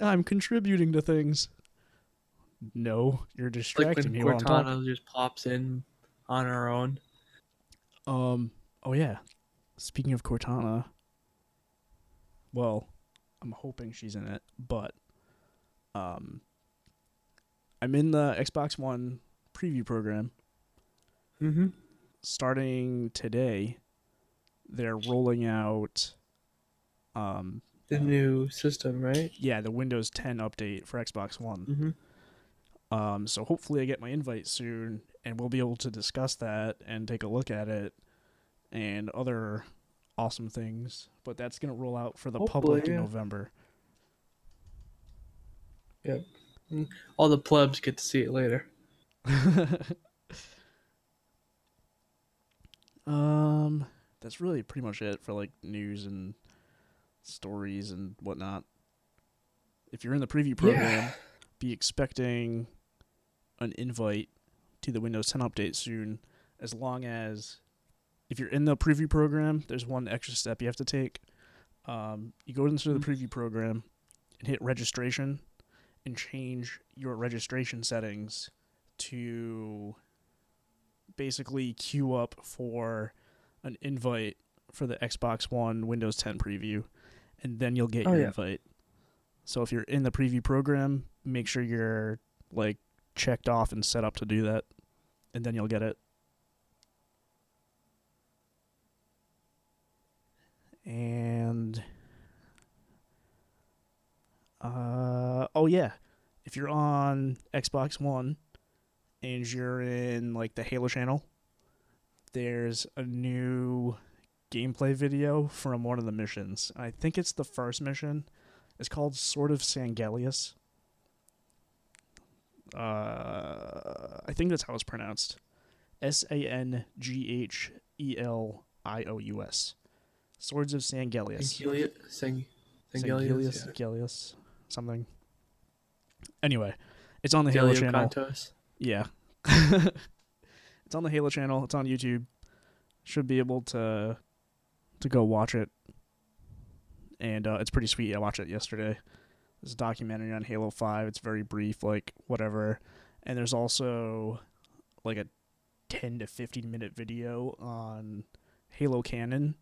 I'm contributing to things. No, you're Like distracting when me while I'm. Cortana just pops in on her own. Um. Oh yeah. Speaking of Cortana. Well, I'm hoping she's in it, but um, I'm in the Xbox One preview program. Mm-hmm. Starting today, they're rolling out. Um. The new system, right? Yeah, the Windows 10 update for Xbox One. Mm-hmm. Um, so hopefully I get my invite soon, and we'll be able to discuss that and take a look at it, and other awesome things. But that's gonna roll out for the Hopefully, public in yeah. November. All the plebs get to see it later. um, that's really pretty much it for like news and stories and whatnot. If you're in the preview program, be expecting an invite to the Windows 10 update soon. As long as if you're in the preview program, there's one extra step you have to take. Um, you go into the Mhm. preview program and hit registration and change your registration settings to basically queue up for an invite for the Xbox One Windows 10 preview, and then you'll get Oh, your yeah. invite. So if you're in the preview program, make sure you're like checked off and set up to do that, and then you'll get it. And uh oh yeah, if you're on Xbox One and you're in like the Halo channel, there's a new gameplay video from one of the missions. I think it's the first mission. It's called Sword of Sangelius. Uh, I think that's how it's pronounced. S A N G H E L I O U S. Swords of Sangelius. Sangelius, Sang, Sangelius, Sangelius, Sangelius, something. Anyway, it's on the yeah. Halo channel. Cantos. Yeah. it's on the Halo channel. It's on YouTube. Should be able to to go watch it. And uh, it's pretty sweet. I watched it yesterday. There's a documentary on Halo 5. It's very brief, like whatever. And there's also like a 10 to 15 minute video on Halo canon.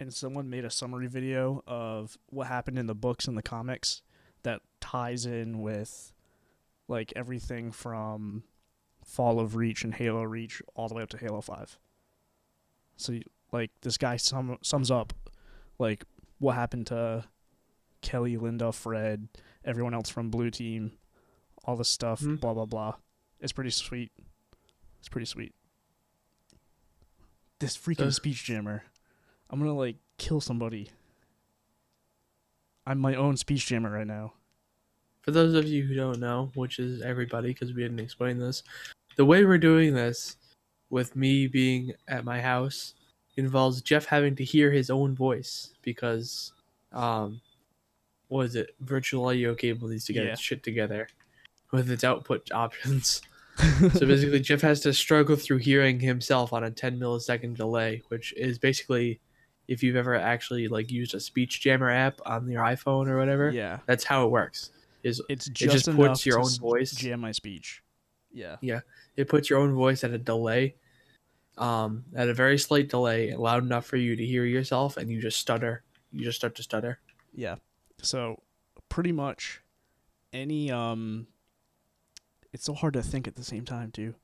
And someone made a summary video of what happened in the books and the comics that ties in with like everything from Fall of Reach and Halo Reach all the way up to Halo 5. So you- like this guy sum, sums up like what happened to Kelly, Linda, Fred, everyone else from Blue Team, all this stuff, Mhm. blah blah blah. It's pretty sweet. It's pretty sweet. This freaking So- speech jammer. I'm going to like kill somebody. I'm my own speech jammer right now. For those of you who don't know, which is everybody because we didn't explain this, the way we're doing this with me being at my house involves Jeff having to hear his own voice because, um, what is it? Virtual audio cable needs to get Yeah. its shit together with its output options. so basically, Jeff has to struggle through hearing himself on a 10 millisecond delay, which is basically if you've ever actually like used a speech jammer app on your iPhone or whatever. yeah. That's how it works. Is It's It just, just puts your own voice. jam my speech. Yeah, yeah. it puts your own voice at a delay, um, at a very slight delay, loud enough for you to hear yourself, and you just stutter. You just start to stutter. Yeah. So pretty much any um it's so hard to think at the same time too.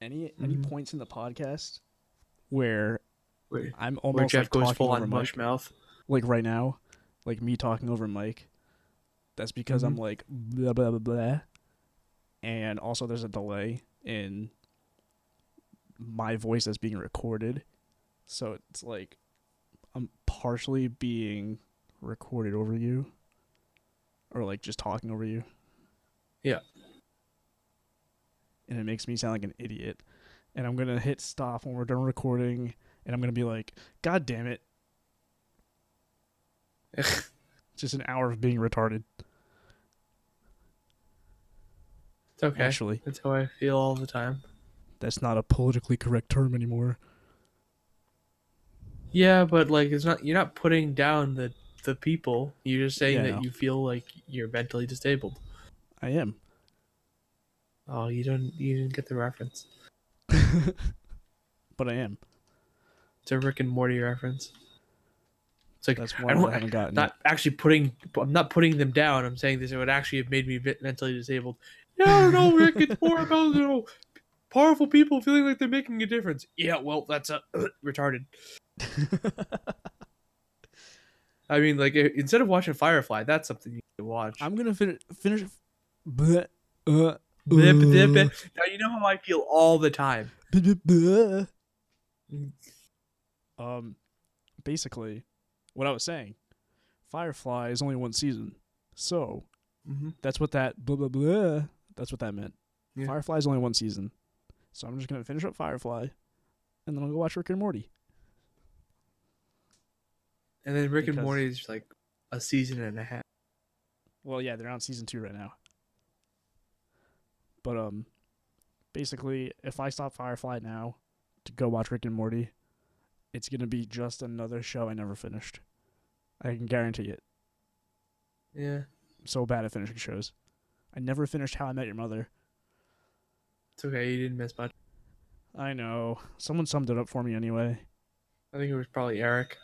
Any any Mhm. points in the podcast where Where, I'm where almost Jeff like goes full on mush mouth. like right now, like me talking over Mike. That's because I'm Mhm. like blah blah blah blah. And also there's a delay in my voice that's being recorded. So it's like I'm partially being recorded over you or like just talking over you. Yeah. And it makes me sound like an idiot. And I'm going to hit stop when we're done recording and I'm going to be like, "God damn it." just an hour of being retarded It's okay. actually. That's how I feel all the time. That's not a politically correct term anymore. Yeah, but like it's not. You're not putting down the the people. You're just saying Yeah, that you feel like you're mentally disabled. I am. Oh, you don't. You didn't get the reference. but I am. It's a Rick and Morty reference. It's like That's I don't. I haven't gotten. not actually putting I'm not putting them down. I'm saying this it would actually have made me mentally disabled. No, don't Rick. It's more about you know powerful people feeling like they're making a difference. Yeah, well, that's a retarded. I mean, like instead of watching Firefly, that's something you can watch. I'm gonna fin- finish. Bleh, uh, Blip, blip. Now you know how I feel all the time. bleh. Um, basically, what I was saying, Firefly is only one season, so Mm-hmm. that's what that blah blah blah. That's what that meant. Yeah. Firefly is only one season, so I'm just gonna finish up Firefly, and then I'll go watch Rick and Morty. And then Rick and Morty is like a season and a half. Well, yeah, they're on season two right now. But um, basically, if I stop Firefly now to go watch Rick and Morty, it's gonna be just another show I never finished. I can guarantee it. Yeah, I'm so bad at finishing shows. I never finished How I Met Your Mother. It's okay. You didn't miss much. I know. Someone summed it up for me anyway. I think it was probably Eric.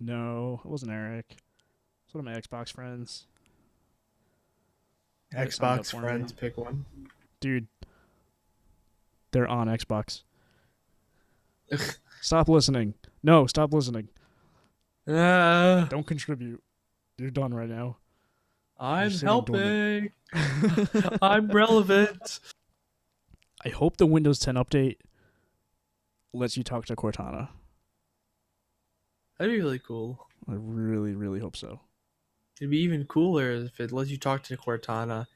No, it wasn't Eric. It's one of my Xbox friends. Eric summed it up Xbox friends, pick one. Dude, they're on Xbox. Stop listening. No, stop listening. Ah, Don't contribute. You're done right now. I'm helping. I'm relevant. I hope the Windows 10 update lets you talk to Cortana. That'd be really cool. I really, really hope so. It'd be even cooler if it lets you talk to Cortana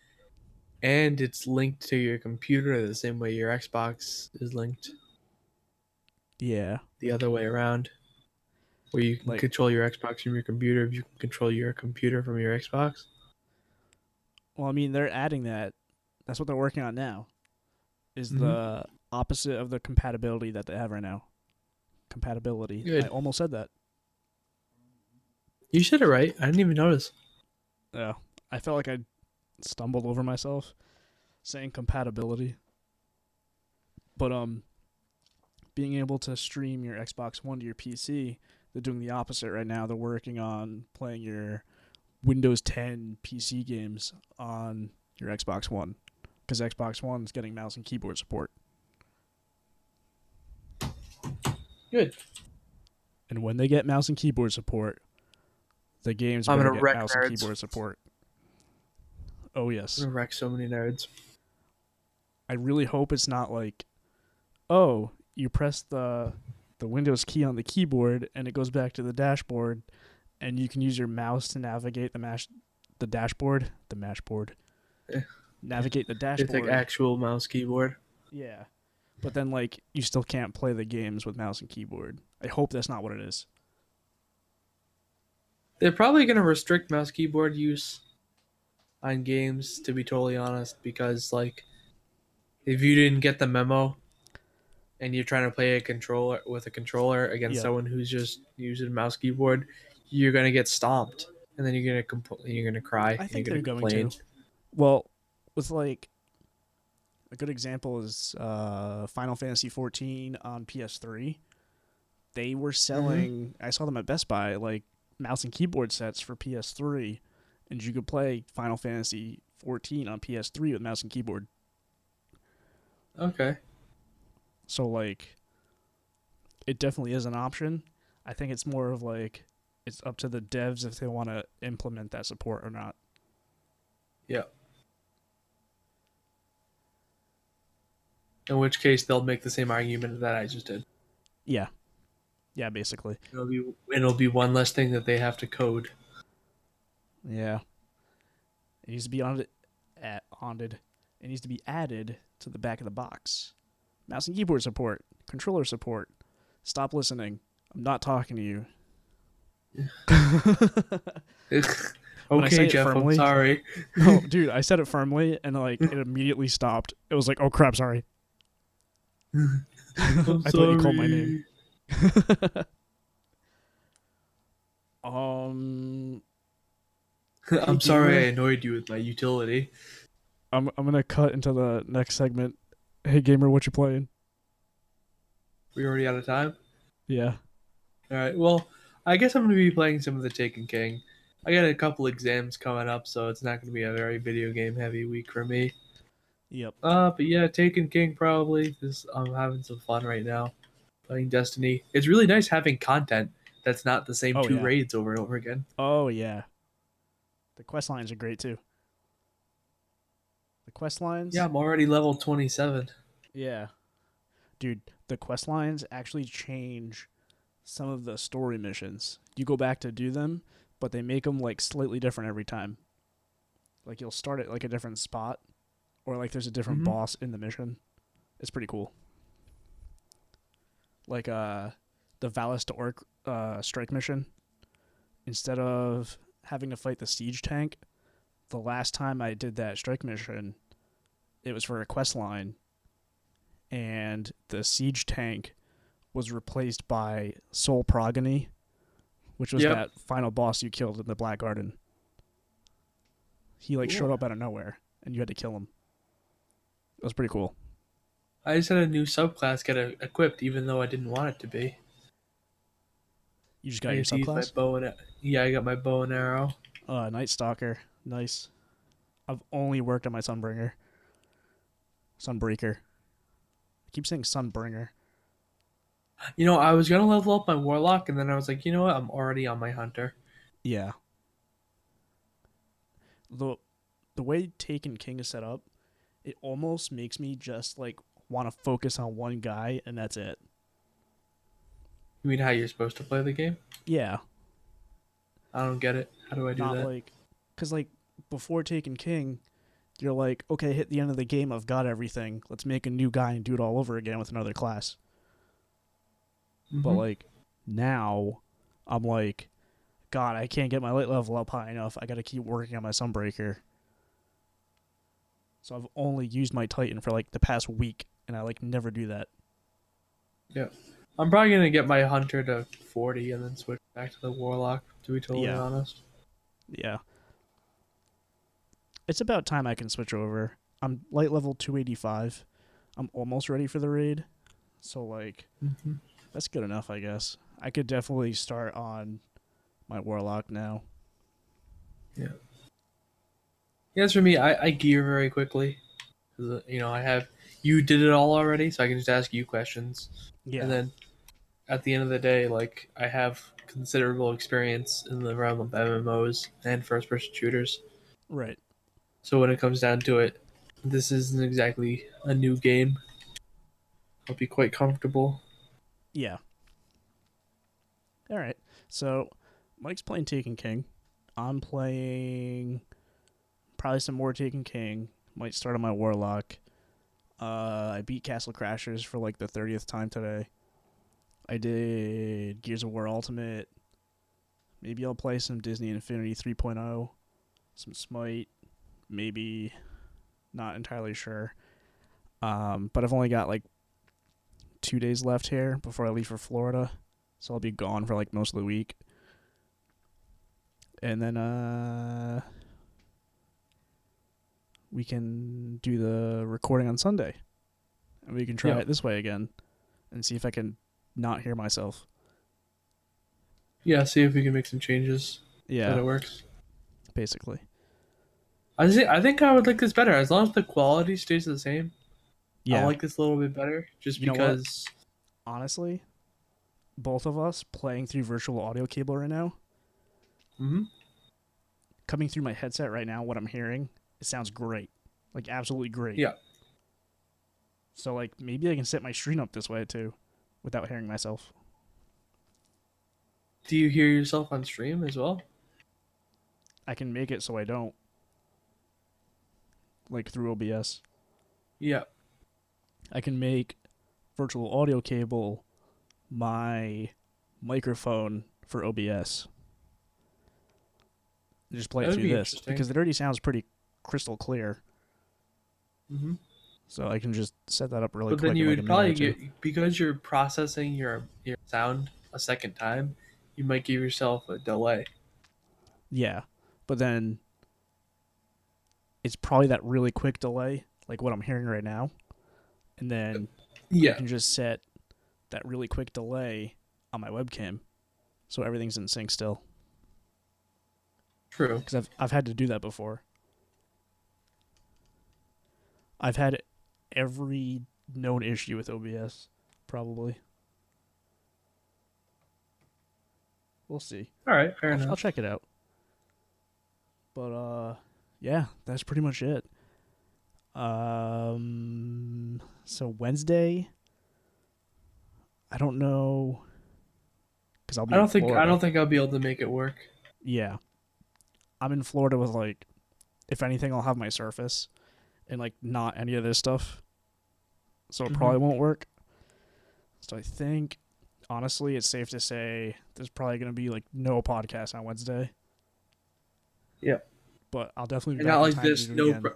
and it's linked to your computer the same way your Xbox is linked Yeah. the other way around. Where you can Like- control your Xbox from your computer if you can control your computer from your Xbox. Well, I mean, they're adding that. That's what they're working on now. Is Mhm. the opposite of the compatibility that they have right now. Compatibility. Good. I almost said that. You said it right. I didn't even notice. Yeah. I felt like I stumbled over myself saying compatibility. But um being able to stream your Xbox One to your PC, they're doing the opposite right now. They're working on playing your Windows 10 PC games on your Xbox One because Xbox One is getting mouse and keyboard support. Good. And when they get mouse and keyboard support, the games I'm gonna get wreck mouse nerds. and keyboard support. Oh yes. I'm gonna wreck so many nerds. I really hope it's not like, oh, you press the the Windows key on the keyboard and it goes back to the dashboard, and you can use your mouse to navigate the mash, the dashboard, the mashboard, Eh. Navigate the dashboard. It's like actual mouse keyboard. yeah, but then like you still can't play the games with mouse and keyboard. I hope that's not what it is. They're probably gonna restrict mouse keyboard use on games, to be totally honest, because like if you didn't get the memo and you're trying to play a controller with a controller against Yeah. someone who's just using mouse keyboard, you're gonna get stomped, and then you're gonna compl- you're gonna cry. I think you're they're going to. Well, with like a good example is uh, Final Fantasy 14 on PS3. They were selling. I saw them at Best Buy, like mouse and keyboard sets for PS3, and you could play Final Fantasy 14 on PS3 with mouse and keyboard. Okay. So like, it definitely is an option. I think it's more of like it's up to the devs if they want to implement that support or not. Yeah. In which case, they'll make the same argument that I just did. Yeah, yeah, basically. It'll be it'll be one less thing that they have to code. Yeah. It needs to be on it at onded. It needs to be added to the back of the box. Mouse and keyboard support, controller support. Stop listening. I'm not talking to you. When I say okay, Jeff, I'm firmly- sorry. No, dude, I said it firmly and like it immediately stopped. It was like, "Oh crap, sorry." I thought you called my name. Um I'm sorry I annoyed you with my utility. I'm I'm going to cut into the next segment. Hey gamer, what you playing? We already out of time. Yeah. All right. Well, I guess I'm going to be playing some of the Taken King. I got a couple exams coming up, so it's not going to be a very video game heavy week for me. Yep. Uh, but yeah, Taken King probably. because I'm having some fun right now, playing Destiny. It's really nice having content that's not the same Oh, two yeah. raids over and over again. Oh yeah. The quest lines are great too. The quest lines? Yeah, I'm already level 27. Yeah. Dude, the quest lines actually change some of the story missions. You go back to do them, but they make them like slightly different every time. Like you'll start at like a different spot, or like there's a different Mhm. boss in the mission. It's pretty cool. Like uh, the Valus Ta'aurc uh strike mission. Instead of having to fight the siege tank, the last time I did that strike mission, it was for a quest line, and the siege tank was replaced by Sol Progeny, which was Yep. that final boss you killed in the Black Garden. He like showed up out of nowhere, and you had to kill him. It was pretty cool. I just had a new subclass get a, equipped, even though I didn't want it to be. You just got I your use my subclass. bow and yeah, I got my bow and arrow. Uh, Night Stalker, nice. I've only worked on my Sunbringer. Sunbreaker. I keep saying Sunbringer. You know, I was gonna level up my warlock, and then I was like, you know what? I'm already on my hunter. Yeah. The the way Taken King is set up, it almost makes me just like want to focus on one guy and that's it. You mean how you're supposed to play the game? Yeah, I don't get it. How do I do not that? like cuz like before Taken King, you're like, okay, hit the end of the game, I've got everything. Let's make a new guy and do it all over again with another class. But Mhm. like now, I'm like, God, I can't get my light level up high enough. I got to keep working on my Sunbreaker. So I've only used my Titan for like the past week, and I like never do that. Yeah, I'm probably gonna get my hunter to 40 and then switch back to the warlock. To be totally Yeah. honest. Yeah. It's about time I can switch over. I'm light level 285. I'm almost ready for the raid. So like hmm that's good enough, I guess. I could definitely start on my warlock now. Yes, for me, I, I gear very quickly. uh, You know, I have you did it all already, so I can just ask you questions. Yeah. And then at the end of the day, like I have considerable experience in the realm of MMOs and first person shooters. right. So when it comes down to it, this isn't exactly a new game. I'll be quite comfortable. Yeah. All right. So Mike's playing Taken King. I'm playing probably some more Taken King. Might start on my Warlock. Uh, I beat Castle Crashers for like the 30th time today. I did Gears of War Ultimate. Maybe I'll play some Disney Infinity 3.0. Some Smite. Maybe. Not entirely sure. Um, but I've only got like two days left here before I leave for Florida. So I'll be gone for like most of the week. And then uh we can do the recording on Sunday. And we can try Yeah. it this way again and see if I can not hear myself. Yeah, see if we can make some changes Yeah, that it works. basically. I think I think I would like this better as long as the quality stays the same. Yeah. I like this a little bit better just You because honestly, both of us playing through virtual audio cable right now, Mhm. coming through my headset right now, what I'm hearing, it sounds great. Like absolutely great. Yeah. So like maybe I can set my stream up this way too, without hearing myself. do you hear yourself on stream as well? I can make it so I don't. Like through OBS. Yeah. I can make virtual audio cable my microphone for OBS. And Just play it through be this because it already sounds pretty crystal clear. hmm So I can just set that up really but quick. then you would probably minute or two. get because you're processing your your sound a second time. You might give yourself a delay. Yeah, but then it's probably that really quick delay, like what I'm hearing right now, and then you Yeah. can just set that really quick delay on my webcam, so everything's in sync still. True. Because I've I've had to do that before. I've had every known issue with OBS, probably. We'll see. All right. Fair I'll, enough. I'll check it out. But uh yeah, that's pretty much it. Um so Wednesday I don't know because I'll be. I don't think I don't think I'll be able to make it work. Yeah, I'm in Florida with like, if anything, I'll have my Surface, and like not any of this stuff. So it Mhm. probably won't work. So I think, honestly, it's safe to say there's probably gonna be like no podcast on Wednesday. Yep. But I'll definitely be And back not like to this, no. Pro-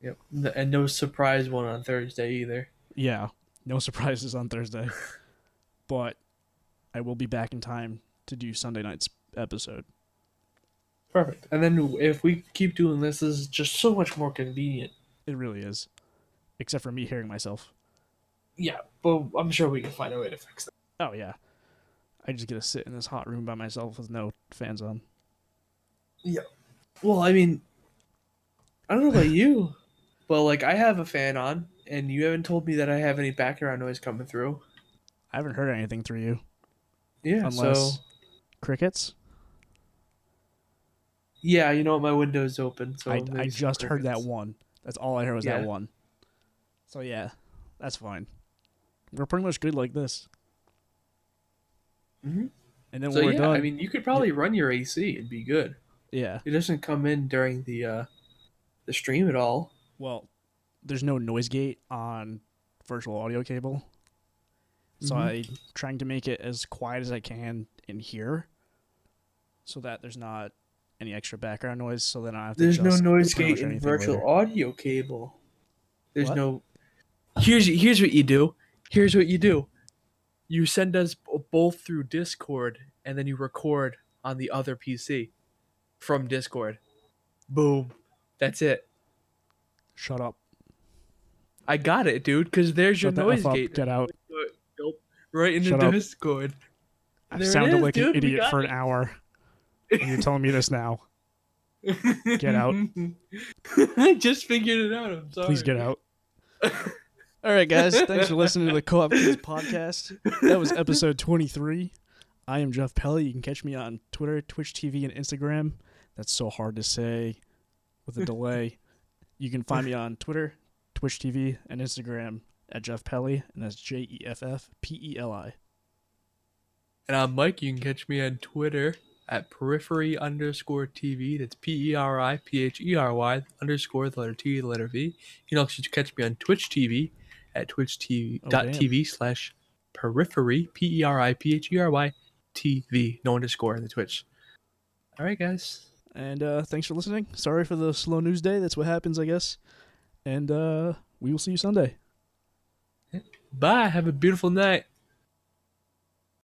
yep, and no surprise one on Thursday either. Yeah, no surprises on Thursday. but I will be back in time to do Sunday night's episode. Perfect. And then if we keep doing this, this is just so much more convenient. It really is. Except for me hearing myself. Yeah, but I'm sure we can find a way to fix that. Oh yeah. I just get to sit in this hot room by myself with no fans on. Yeah. Well, I mean, I don't know about you, but like I have a fan on, and you haven't told me that I have any background noise coming through. I haven't heard anything through you. Yeah, Unless so crickets. Yeah, you know what? My window's open, so I, I just heard that one. That's all I heard was that one. So yeah, that's fine. We're pretty much good like this. Mhm. And then So when we're yeah, done, I mean, you could probably run your AC and be good. yeah. It doesn't come in during the uh the stream at all. Well, there's no noise gate on virtual audio cable. So Mhm. I'm trying to make it as quiet as I can in here so that there's not any extra background noise so then I have to There's no noise gate in virtual later. audio cable. There's What? no. Here's here's what you do. Here's what you do. You send us both through Discord, and then you record on the other PC from Discord. Boom. That's it. Shut up. I got it, dude. Because there's your Shut the noise gate. Get out. Nope. Right in Shut the up. Discord. I There it sounded is, like dude, an idiot for an hour. And you're telling me this now. Get out. I just figured it out. I'm sorry. Please get out. All right, guys. Thanks for listening to the Co-op Kids podcast. That was episode 23. I am Jeff Peli. You can catch me on Twitter, Twitch TV, and Instagram. That's so hard to say with a delay. You can find me on Twitter, Twitch TV, and Instagram at Jeff Peli, and that's J E F F P E L I. And I'm Mike. You can catch me on Twitter at periphery underscore TV. That's P E R I P H E R Y underscore the letter T, the letter V. You can also catch me on Twitch TV at twitch TV Oh, dot damn. TV slash periphery P E R I P H E R Y T V. No underscore in the Twitch. All right, guys. And uh, thanks for listening. Sorry for the slow news day. That's what happens, I guess. And uh, we will see you Sunday. Bye. Have a beautiful night.